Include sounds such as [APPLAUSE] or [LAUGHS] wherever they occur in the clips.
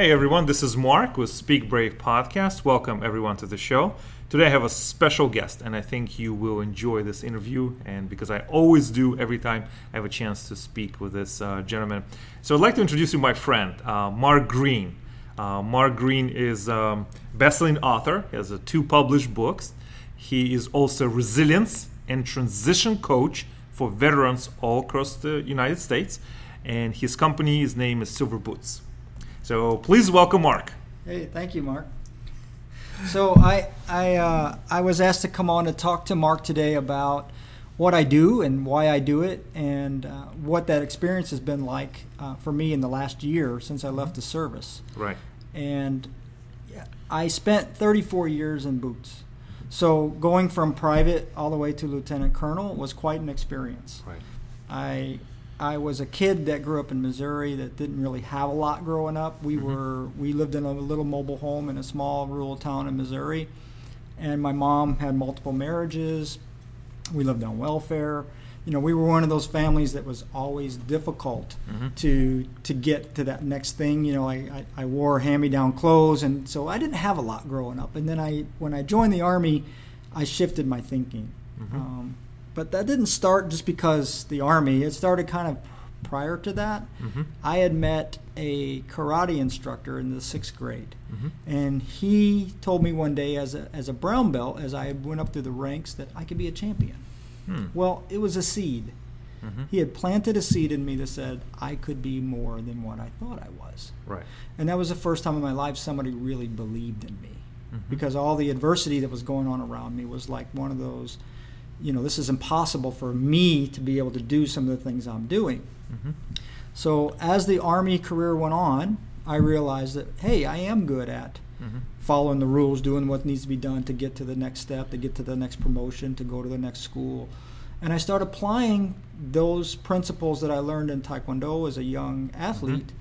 Hey everyone, this is Mark with Speak Brave Podcast. Welcome everyone to the show. Today I have a special guest, and I think you will enjoy this interview. And because I always do every time I have a chance to speak with this uh, gentleman, so I'd like to introduce you my friend, uh, Mark Green. Uh, Mark Green is a um, best-selling author. He has two published books. He is also resilience and transition coach for veterans all across the United States. And his company, his name is Silver Boots. So please welcome Mark. Hey, thank you, Mark. So I I uh, I was asked to come on to talk to Mark today about what I do and why I do it, and uh, what that experience has been like uh, for me in the last year since I left the service. Right. And I spent 34 years in boots. So going from private all the way to lieutenant colonel was quite an experience. Right. I I was a kid that grew up in Missouri that didn't really have a lot growing up. We mm-hmm. were we lived in a little mobile home in a small rural town in Missouri, and my mom had multiple marriages. We lived on welfare. You know, we were one of those families that was always difficult mm-hmm. to to get to that next thing. You know, I, I, I wore hand-me-down clothes, and so I didn't have a lot growing up. And then I when I joined the army, I shifted my thinking. Mm-hmm. Um, but that didn't start just because the army. It started kind of prior to that. Mm-hmm. I had met a karate instructor in the sixth grade, mm-hmm. and he told me one day, as a as a brown belt, as I went up through the ranks, that I could be a champion. Hmm. Well, it was a seed. Mm-hmm. He had planted a seed in me that said I could be more than what I thought I was. Right. And that was the first time in my life somebody really believed in me, mm-hmm. because all the adversity that was going on around me was like one of those you know, this is impossible for me to be able to do some of the things I'm doing. Mm-hmm. So as the Army career went on, I realized that, hey, I am good at mm-hmm. following the rules, doing what needs to be done to get to the next step, to get to the next promotion, to go to the next school. And I started applying those principles that I learned in Taekwondo as a young athlete. Mm-hmm.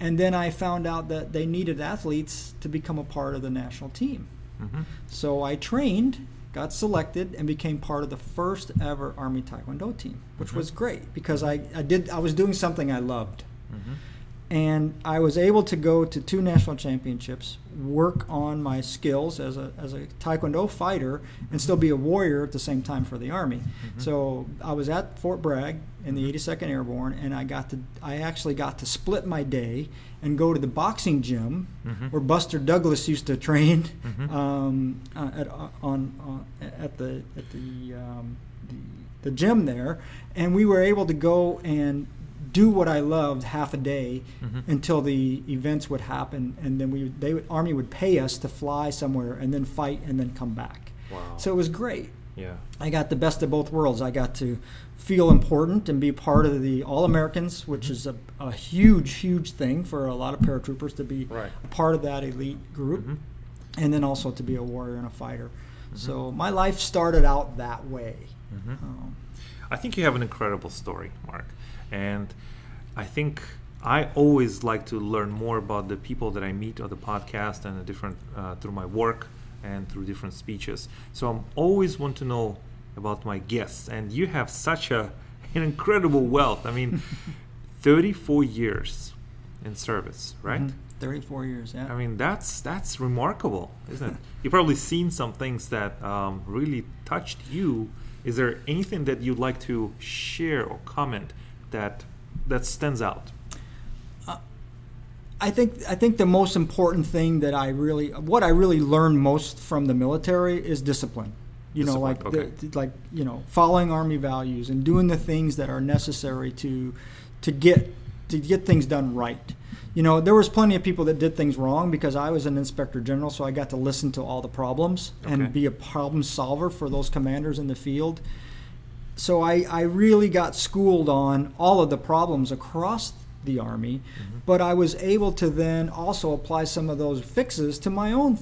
And then I found out that they needed athletes to become a part of the national team. Mm-hmm. So I trained got selected and became part of the first ever Army Taekwondo team, which mm-hmm. was great because I, I did I was doing something I loved. Mm-hmm. And I was able to go to two national championships, work on my skills as a, as a Taekwondo fighter, and still be a warrior at the same time for the Army. Mm-hmm. So I was at Fort Bragg in the 82nd mm-hmm. Airborne, and I got to I actually got to split my day and go to the boxing gym mm-hmm. where Buster Douglas used to train mm-hmm. [LAUGHS] um, uh, at uh, on uh, at the at the, um, the the gym there, and we were able to go and do what I loved half a day mm-hmm. until the events would happen, and then we they would, army would pay us to fly somewhere and then fight and then come back. Wow! So it was great. Yeah. I got the best of both worlds. I got to feel important and be part of the All Americans, which mm-hmm. is a, a, huge, huge thing for a lot of paratroopers to be right. a part of that elite group, mm-hmm. and then also to be a warrior and a fighter. Mm-hmm. So my life started out that way. Mm-hmm. Um, I think you have an incredible story, Mark. And I think I always like to learn more about the people that I meet on the podcast and the different uh, through my work and through different speeches. So I'm always want to know about my guests, and you have such a an incredible wealth. I mean, [LAUGHS] 34 years in service, right? Mm-hmm. 34 years, yeah. I mean, that's that's remarkable, isn't it? You've probably seen some things that um, really touched you. Is there anything that you'd like to share or comment that that stands out? Uh, I think I think the most important thing that I really what I really learned most from the military is discipline. You know, like okay. the, like you know, following army values and doing the things that are necessary to to get to get things done right. You know, there was plenty of people that did things wrong because I was an inspector general, so I got to listen to all the problems okay. and be a problem solver for those commanders in the field so I, I really got schooled on all of the problems across the Army, mm-hmm. but I was able to then also apply some of those fixes to my own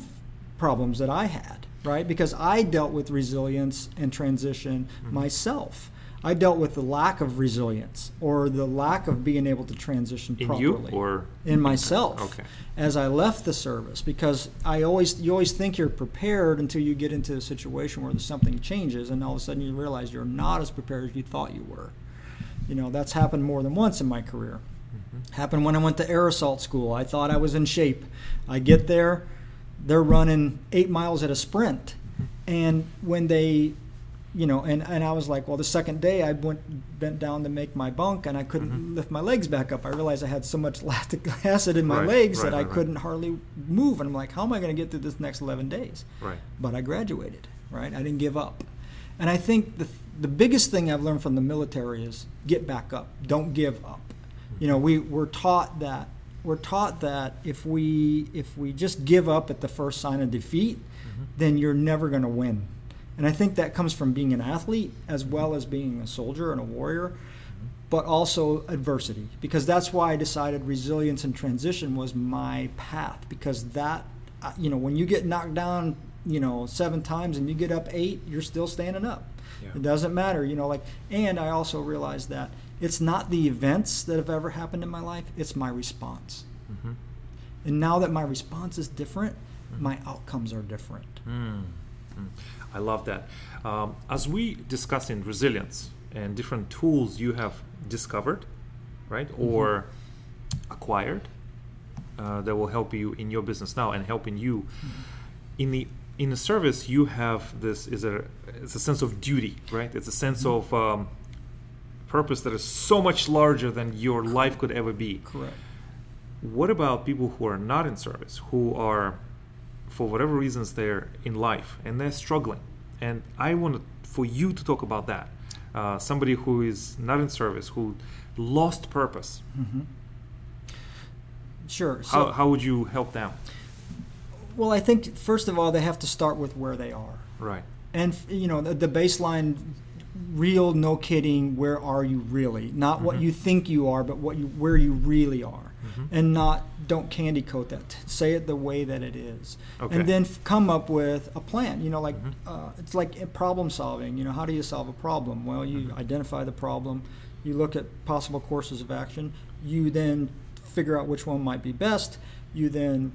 problems that I had, right? Because I dealt with resilience and transition mm-hmm. myself. I dealt with the lack of resilience or the lack of being able to transition in properly. you or in myself okay. as I left the service because I always you always think you're prepared until you get into a situation where something changes and all of a sudden you realize you're not as prepared as you thought you were. You know that's happened more than once in my career. Happened when I went to air assault school. I thought I was in shape. I get there, they're running eight miles at a sprint. And when they, you know, and, and I was like, well, the second day I went bent down to make my bunk and I couldn't Mhm. lift my legs back up. I realized I had so much [LAUGHS] lactic acid in my Right, legs right, that I right, right. couldn't hardly move. And I'm like, how am I going to get through this next 11 days? Right. but I graduated, right? I didn't give up. And I think the, the biggest thing I've learned from the military is get back up. Don't give up. You know, we, we're taught that we're taught that if we if we just give up at the first sign of defeat, then you're never going to win. And I think that comes from being an athlete as well as being a soldier and a warrior, but also adversity. Because that's why I decided resilience and transition was my path. Because that, uh, you know, when you get knocked down, you know, seven times and you get up eight, you're still standing up. Yeah. It doesn't matter, you know, like, and I also realized that it's not the events that have ever happened in my life, it's my response. Mm-hmm. And now that my response is different, my outcomes are different. Mm. Mm. I love that. Um, as we discuss in resilience and different tools you have discovered, right, or acquired, uh, that will help you in your business now and helping you in the in the service. You have this is a it's a sense of duty, right? It's a sense of um, purpose that is so much larger than your life could ever be. Correct. What about people who are not in service, who are, for whatever reasons, they're in life and they're struggling? And I want for you to talk about that. Uh, somebody who is not in service, who lost purpose. hmm Sure. So, how, how would you help them? well, I think first of all, they have to start with where they are, Right. and you know, the, the baseline, real, no kidding. Where are you really? Not what Mhm. you think you are, but what you where you really are, Mhm. and not don't candy coat that. Say it the way that it is, Okay. and then f- come up with a plan. You know, like Mhm. uh, it's like problem solving. You know, how do you solve a problem? Well, you Mhm. identify the problem, you look at possible courses of action, you then figure out which one might be best. You then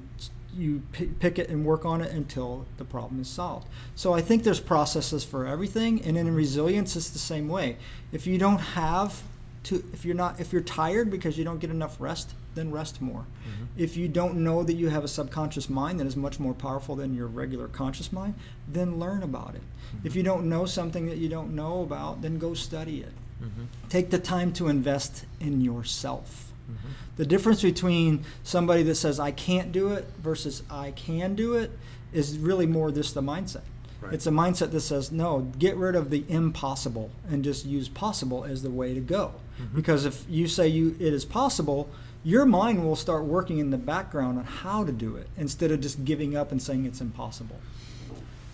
you pi- pick it and work on it until the problem is solved. So I think there's processes for everything, and in resilience, it's the same way. If you don't have to, if you're not, if you're tired because you don't get enough rest, then rest more. Mhm. If you don't know that you have a subconscious mind that is much more powerful than your regular conscious mind, then learn about it. If you don't know something that you don't know about, then go study it. Mhm. Take the time to invest in yourself. Mhm. The difference between somebody that says I can't do it versus I can do it is really more just the mindset. Right. It's a mindset that says no, get rid of the impossible and just use possible as the way to go. Mhm. Because if you say you it is possible, your mind will start working in the background on how to do it instead of just giving up and saying it's impossible.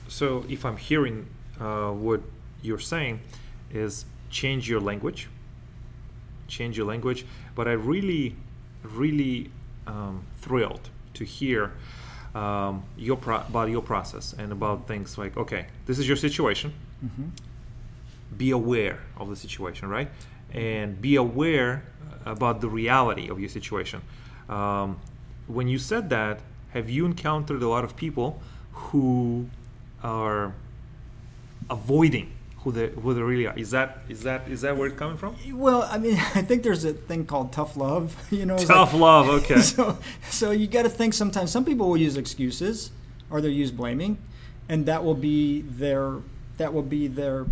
So, if I'm hearing uh, what you're saying, is change your language. Change your language. But I really, really um, thrilled to hear um, your pro- about your process and about things like, okay, this is your situation. hmm Be aware of the situation, right? And be aware about the reality of your situation. Um, when you said that, have you encountered a lot of people who are avoiding who they who they really are? Is that is that is that where it's coming from? Well, I mean, [LAUGHS] I think there's a thing called tough love. [LAUGHS] You know, Tough like- love. Okay. [LAUGHS] so, so you got to think sometimes. Some people will use excuses, or they'll use blaming, and that will be their. That will be their.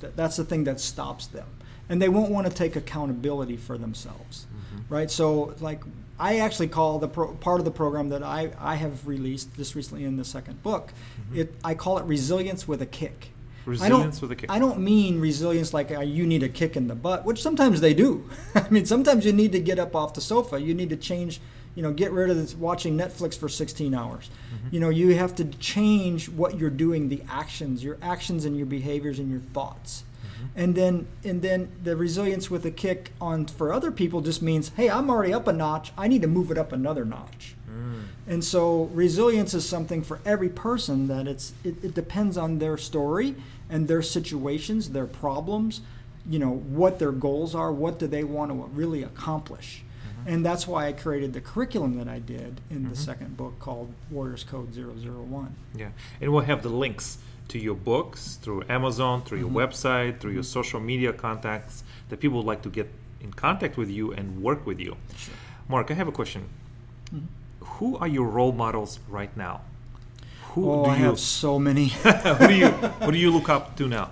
That's the thing that stops them, and they won't want to take accountability for themselves, Mhm. right? So, like, I actually call the pro, part of the program that I I have released just recently in the second book. Mhm. It I call it resilience with a kick. I Resilience don't, with a kick. I don't mean resilience like uh, you need a kick in the butt, which sometimes they do. [LAUGHS] I mean, sometimes you need to get up off the sofa. You need to change, you know, get rid of this watching Netflix for 16 hours. Mhm. You know, you have to change what you're doing, the actions, your actions and your behaviors and your thoughts. Mhm. And then and then the resilience with a kick on for other people just means, hey, I'm already up a notch. I need to move it up another notch. Mm. And so resilience is something for every person that it's it, it depends on their story and their situations, their problems, you know, what their goals are, what do they want to really accomplish. Mhm. And that's why I created the curriculum that I did in Mhm. the second book called Warriors Code 001. Yeah, and we'll have the links to your books through Amazon, through your website, through your Mhm. social media contacts that people would like to get in contact with you and work with you. Sure. Mark, I have a question. Mm-hmm. Who are your role models right now? Who oh, do I you, have so many. [LAUGHS] who do you who do you look up to now?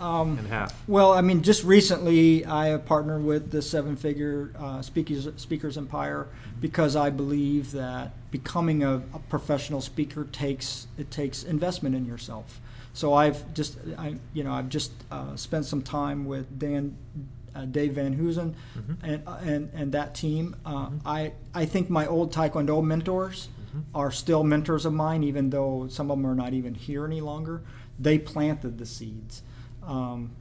Um, and have? Well, I mean, just recently I have partnered with the Seven Figure uh, Speakers Speakers Empire because I believe that becoming a, a, professional speaker takes it takes investment in yourself. So I've just I you know I've just uh, spent some time with Dan. Uh, Dave Van Hoosen mm-hmm. and, uh, and and that team. Uh, mm-hmm. I I think my old Taekwondo mentors mm-hmm. are still mentors of mine, even though some of them are not even here any longer. They planted the seeds um,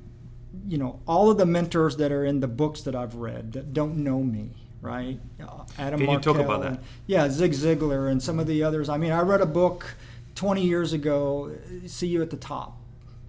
you know, all of the mentors that are in the books that I've read that don't know me, right? Uh, Adam Can Markel, you talk about that? And, yeah, Zig Ziglar and some of the others. I mean, I read a book 20 years ago, See You at the Top,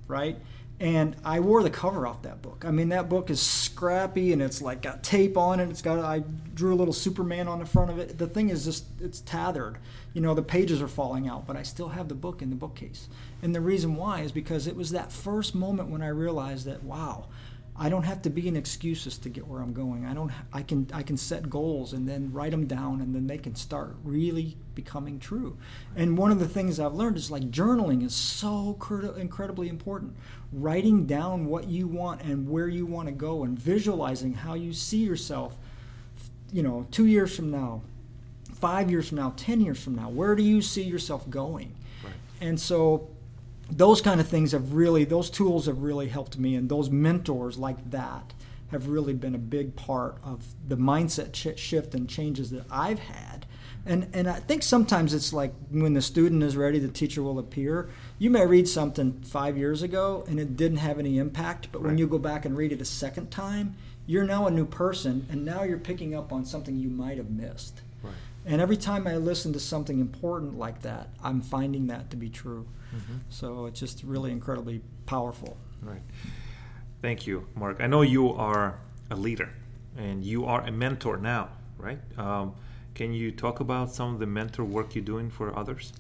right? And I wore the cover off that book. I mean, that book is scrappy and it's like got tape on it. It's got I drew a little Superman on the front of it. The thing is just it's tethered. You know, the pages are falling out, but I still have the book in the bookcase. And the reason why is because it was that first moment when I realized that wow, I don't have to be in excuses to get where I'm going. I don't. I can. I can set goals and then write them down, and then they can start really becoming true. And one of the things I've learned is like journaling is so incredibly important. Writing down what you want and where you want to go, and visualizing how you see yourself. You know, two years from now, five years from now, ten years from now. Where do you see yourself going? Right. And so those kind of things have really those tools have really helped me and those mentors like that have really been a big part of the mindset ch- shift and changes that I've had and and I think sometimes it's like when the student is ready the teacher will appear you may read something 5 years ago and it didn't have any impact but right. when you go back and read it a second time you're now a new person and now you're picking up on something you might have missed. And every time I listen to something important like that I'm finding that to be true Mm-hmm. So it's just really incredibly powerful. Right. Thank you, Mark. I know you are a leader and you are a mentor now, right? Um, can you talk about some of the mentor work you're doing for others?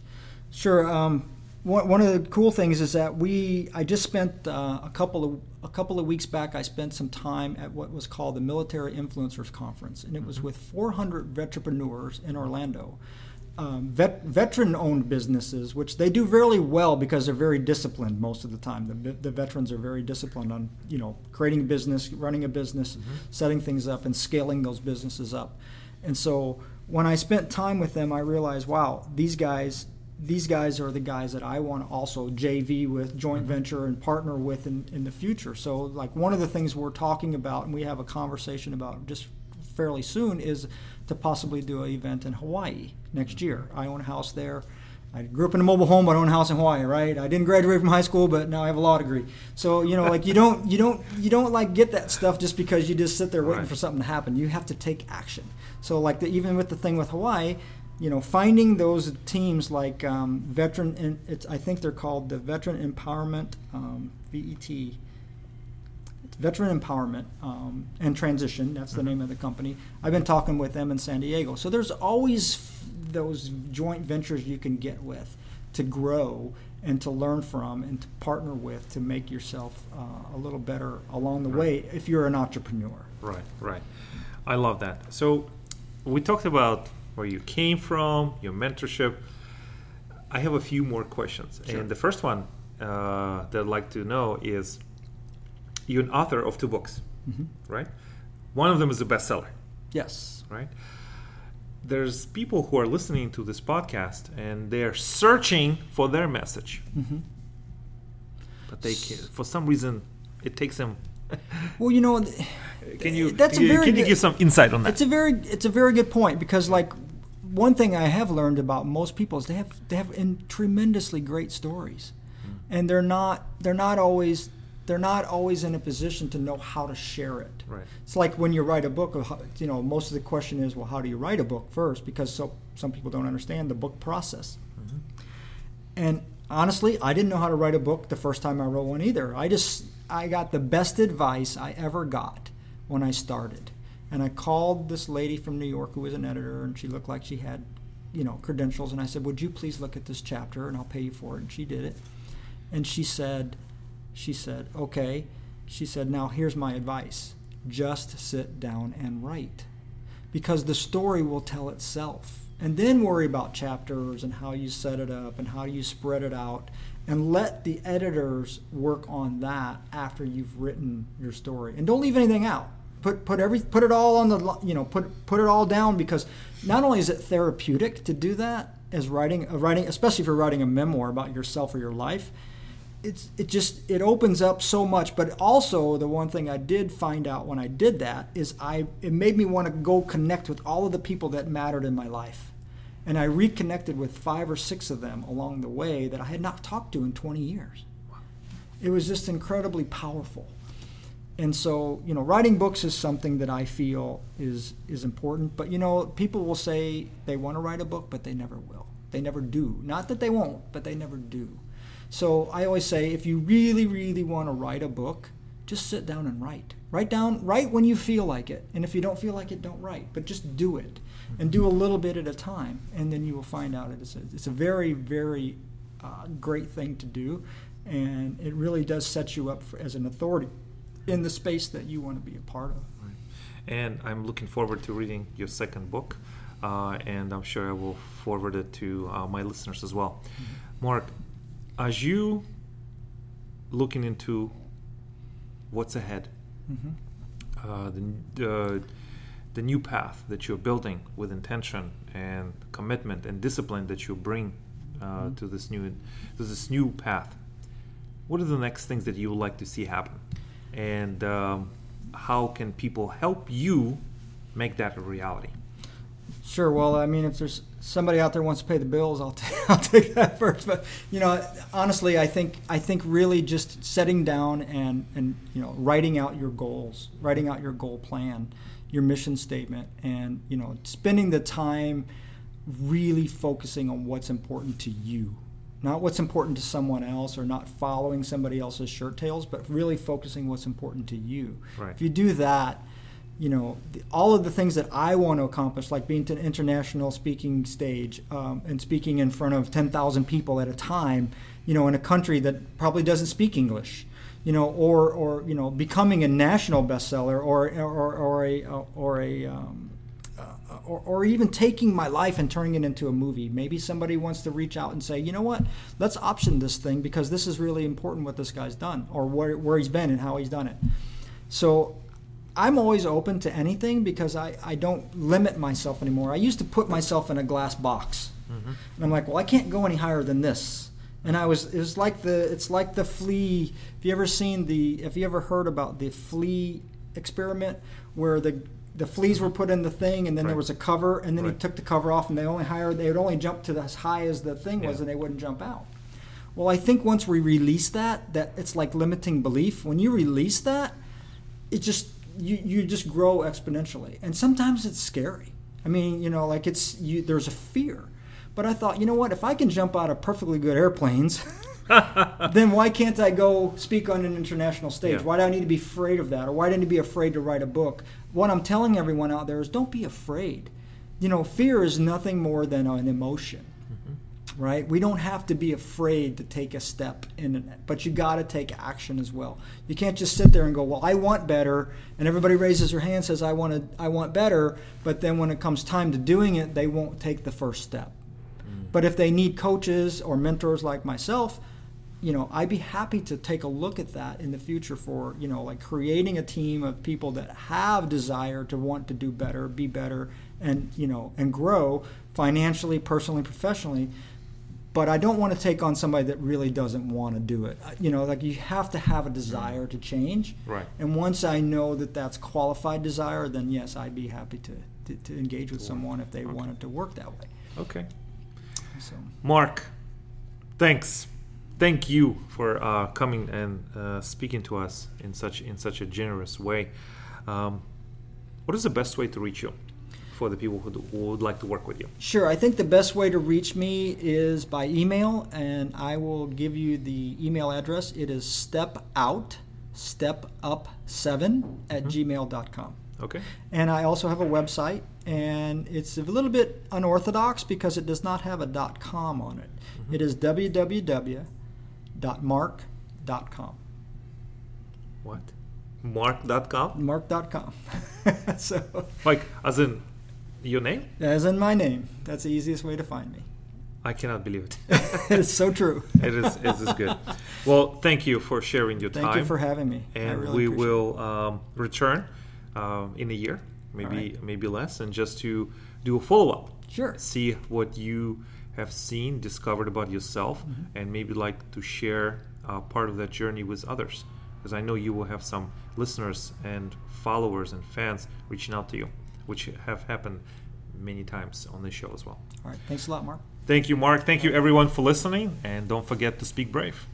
Sure. Um, one, of the cool things is that we I just spent uh, a couple of a couple of weeks back. I spent some time at what was called the Military Influencers Conference, and it was mm-hmm. with 400 entrepreneurs in Orlando um, vet, veteran-owned businesses, which they do really well because they're very disciplined most of the time. The, the veterans are very disciplined on you know creating a business, running a business, mm-hmm. setting things up, and scaling those businesses up. And so when I spent time with them, I realized, wow, these guys, these guys are the guys that I want to also JV with, joint mm-hmm. venture, and partner with in, in the future. So like one of the things we're talking about, and we have a conversation about just fairly soon, is to possibly do an event in Hawaii next year. I own a house there. I grew up in a mobile home, but I own a house in Hawaii, right? I didn't graduate from high school, but now I have a law degree. So you know, like you don't, you don't, you don't like get that stuff just because you just sit there waiting right. for something to happen. You have to take action. So like the, even with the thing with Hawaii, you know, finding those teams like um, veteran, it's I think they're called the Veteran Empowerment um, VET Veteran Empowerment um, and Transition. That's the mm-hmm. name of the company. I've been talking with them in San Diego. So there's always f- those joint ventures you can get with to grow and to learn from and to partner with to make yourself uh, a little better along the right. way if you're an entrepreneur. Right, right. I love that. So we talked about where you came from, your mentorship. I have a few more questions. Sure. And the first one uh, that I'd like to know is you're an author of two books, mm-hmm. right? One of them is a bestseller. Yes. Right? There's people who are listening to this podcast and they're searching for their message. Mm-hmm. But they can, for some reason, it takes them. [LAUGHS] well, you know, can you that's can, a very can you give some insight on that? It's a very it's a very good point because like one thing I have learned about most people is they have they have in tremendously great stories, mm. and they're not they're not always they're not always in a position to know how to share it. Right. It's like when you write a book. You know, most of the question is, well, how do you write a book first? Because so some people don't understand the book process. Mm-hmm. And honestly, I didn't know how to write a book the first time I wrote one either. I just I got the best advice I ever got when I started. And I called this lady from New York who was an editor, and she looked like she had, you know, credentials. And I said, "Would you please look at this chapter, and I'll pay you for it?" And she did it. And she said, she said, Okay. She said, Now here's my advice just sit down and write because the story will tell itself. And then worry about chapters and how you set it up and how you spread it out and let the editors work on that after you've written your story. And don't leave anything out. Put put every put it all on the you know put put it all down because not only is it therapeutic to do that as writing a writing especially if you're writing a memoir about yourself or your life, it's it just it opens up so much. But also the one thing i did find out when i did that is i it made me want to go connect with all of the people that mattered in my life. And i reconnected with five or six of them along the way that i had not talked to in 20 years. It was just incredibly powerful and so you know writing books is something that i feel is is important but you know people will say they want to write a book but they never will they never do not that they won't but they never do so I always say if you really, really want to write a book, just sit down and write. Write down, write when you feel like it. And if you don't feel like it, don't write. But just do it. And do a little bit at a time. And then you will find out it's a, it's a very, very uh, great thing to do. And it really does set you up for, as an authority in the space that you want to be a part of. Right. And I'm looking forward to reading your second book. Uh, and I'm sure I will forward it to uh, my listeners as well. Mm-hmm. Mark, as you looking into what's ahead, mm-hmm. uh, the, uh, the new path that you're building with intention and commitment and discipline that you bring uh, mm-hmm. to this new to this new path, what are the next things that you would like to see happen, and um, how can people help you make that a reality? Sure. Well, I mean, if there's somebody out there wants to pay the bills, I'll, [LAUGHS] t- I'll take that first. But you know, honestly, I think I think really just setting down and and you know writing out your goals, writing out your goal plan, your mission statement, and you know spending the time really focusing on what's important to you, not what's important to someone else, or not following somebody else's shirt tails, but really focusing what's important to you. Right. If you do that you know, the, all of the things that I want to accomplish, like being to an international speaking stage um, and speaking in front of 10,000 people at a time, you know, in a country that probably doesn't speak English, you know, or, or you know, becoming a national bestseller or, or, or a, or a, um, uh, or, or even taking my life and turning it into a movie. Maybe somebody wants to reach out and say, you know what, let's option this thing because this is really important what this guy's done or where, where he's been and how he's done it. So I'm always open to anything because I, I don't limit myself anymore. I used to put myself in a glass box. Mm-hmm. And I'm like, well, I can't go any higher than this. And I was, it was like the, it's like the flea. Have you ever seen the, have you ever heard about the flea experiment where the, the fleas were put in the thing and then right. there was a cover and then right. he took the cover off and they only hired they would only jump to as high as the thing was yeah. and they wouldn't jump out. Well, I think once we release that, that it's like limiting belief. When you release that, it just you, you just grow exponentially. And sometimes it's scary. I mean, you know, like it's you, there's a fear. But I thought, you know what? If I can jump out of perfectly good airplanes, [LAUGHS] [LAUGHS] then why can't I go speak on an international stage? Yeah. Why do I need to be afraid of that? Or why do I need to be afraid to write a book? What I'm telling everyone out there is don't be afraid. You know, fear is nothing more than an emotion right? We don't have to be afraid to take a step in it, but you got to take action as well. You can't just sit there and go, "Well, I want better," and everybody raises their hand says, "I want to, I want better," but then when it comes time to doing it, they won't take the first step. Mm. But if they need coaches or mentors like myself, you know, I'd be happy to take a look at that in the future for, you know, like creating a team of people that have desire to want to do better, be better, and, you know, and grow financially, personally, professionally but I don't want to take on somebody that really doesn't want to do it. You know, like you have to have a desire to change. Right. And once I know that that's qualified desire, then yes, I'd be happy to, to, to engage with someone if they okay. wanted to work that way. Okay. So. Mark, thanks. Thank you for uh, coming and uh, speaking to us in such in such a generous way. Um, what is the best way to reach you? for the people who, who would like to work with you? Sure. I think the best way to reach me is by email, and I will give you the email address. It is step out, step up seven at mm-hmm. gmail.com. Okay. And I also have a website, and it's a little bit unorthodox because it does not have a dot .com on it. Mm-hmm. It is www.mark.green. What? Mark.green? Mark.green. [LAUGHS] so, Like, as in your name? as in my name, that's the easiest way to find me. I cannot believe it. [LAUGHS] it's so true. [LAUGHS] it is. It is good. Well, thank you for sharing your Thank time. Thank you for having me. And really we will um, return um, in a year, maybe right. maybe less, and just to do a follow up. Sure. See what you have seen, discovered about yourself, Mm-hmm. and maybe like to share uh, part of that journey with others. Because I know you will have some listeners and followers and fans reaching out to you, which have happened many times on this show as well. All right. Thanks a lot, Mark. Thank you, Mark. Thank you, everyone, for listening. And don't forget to speak brave.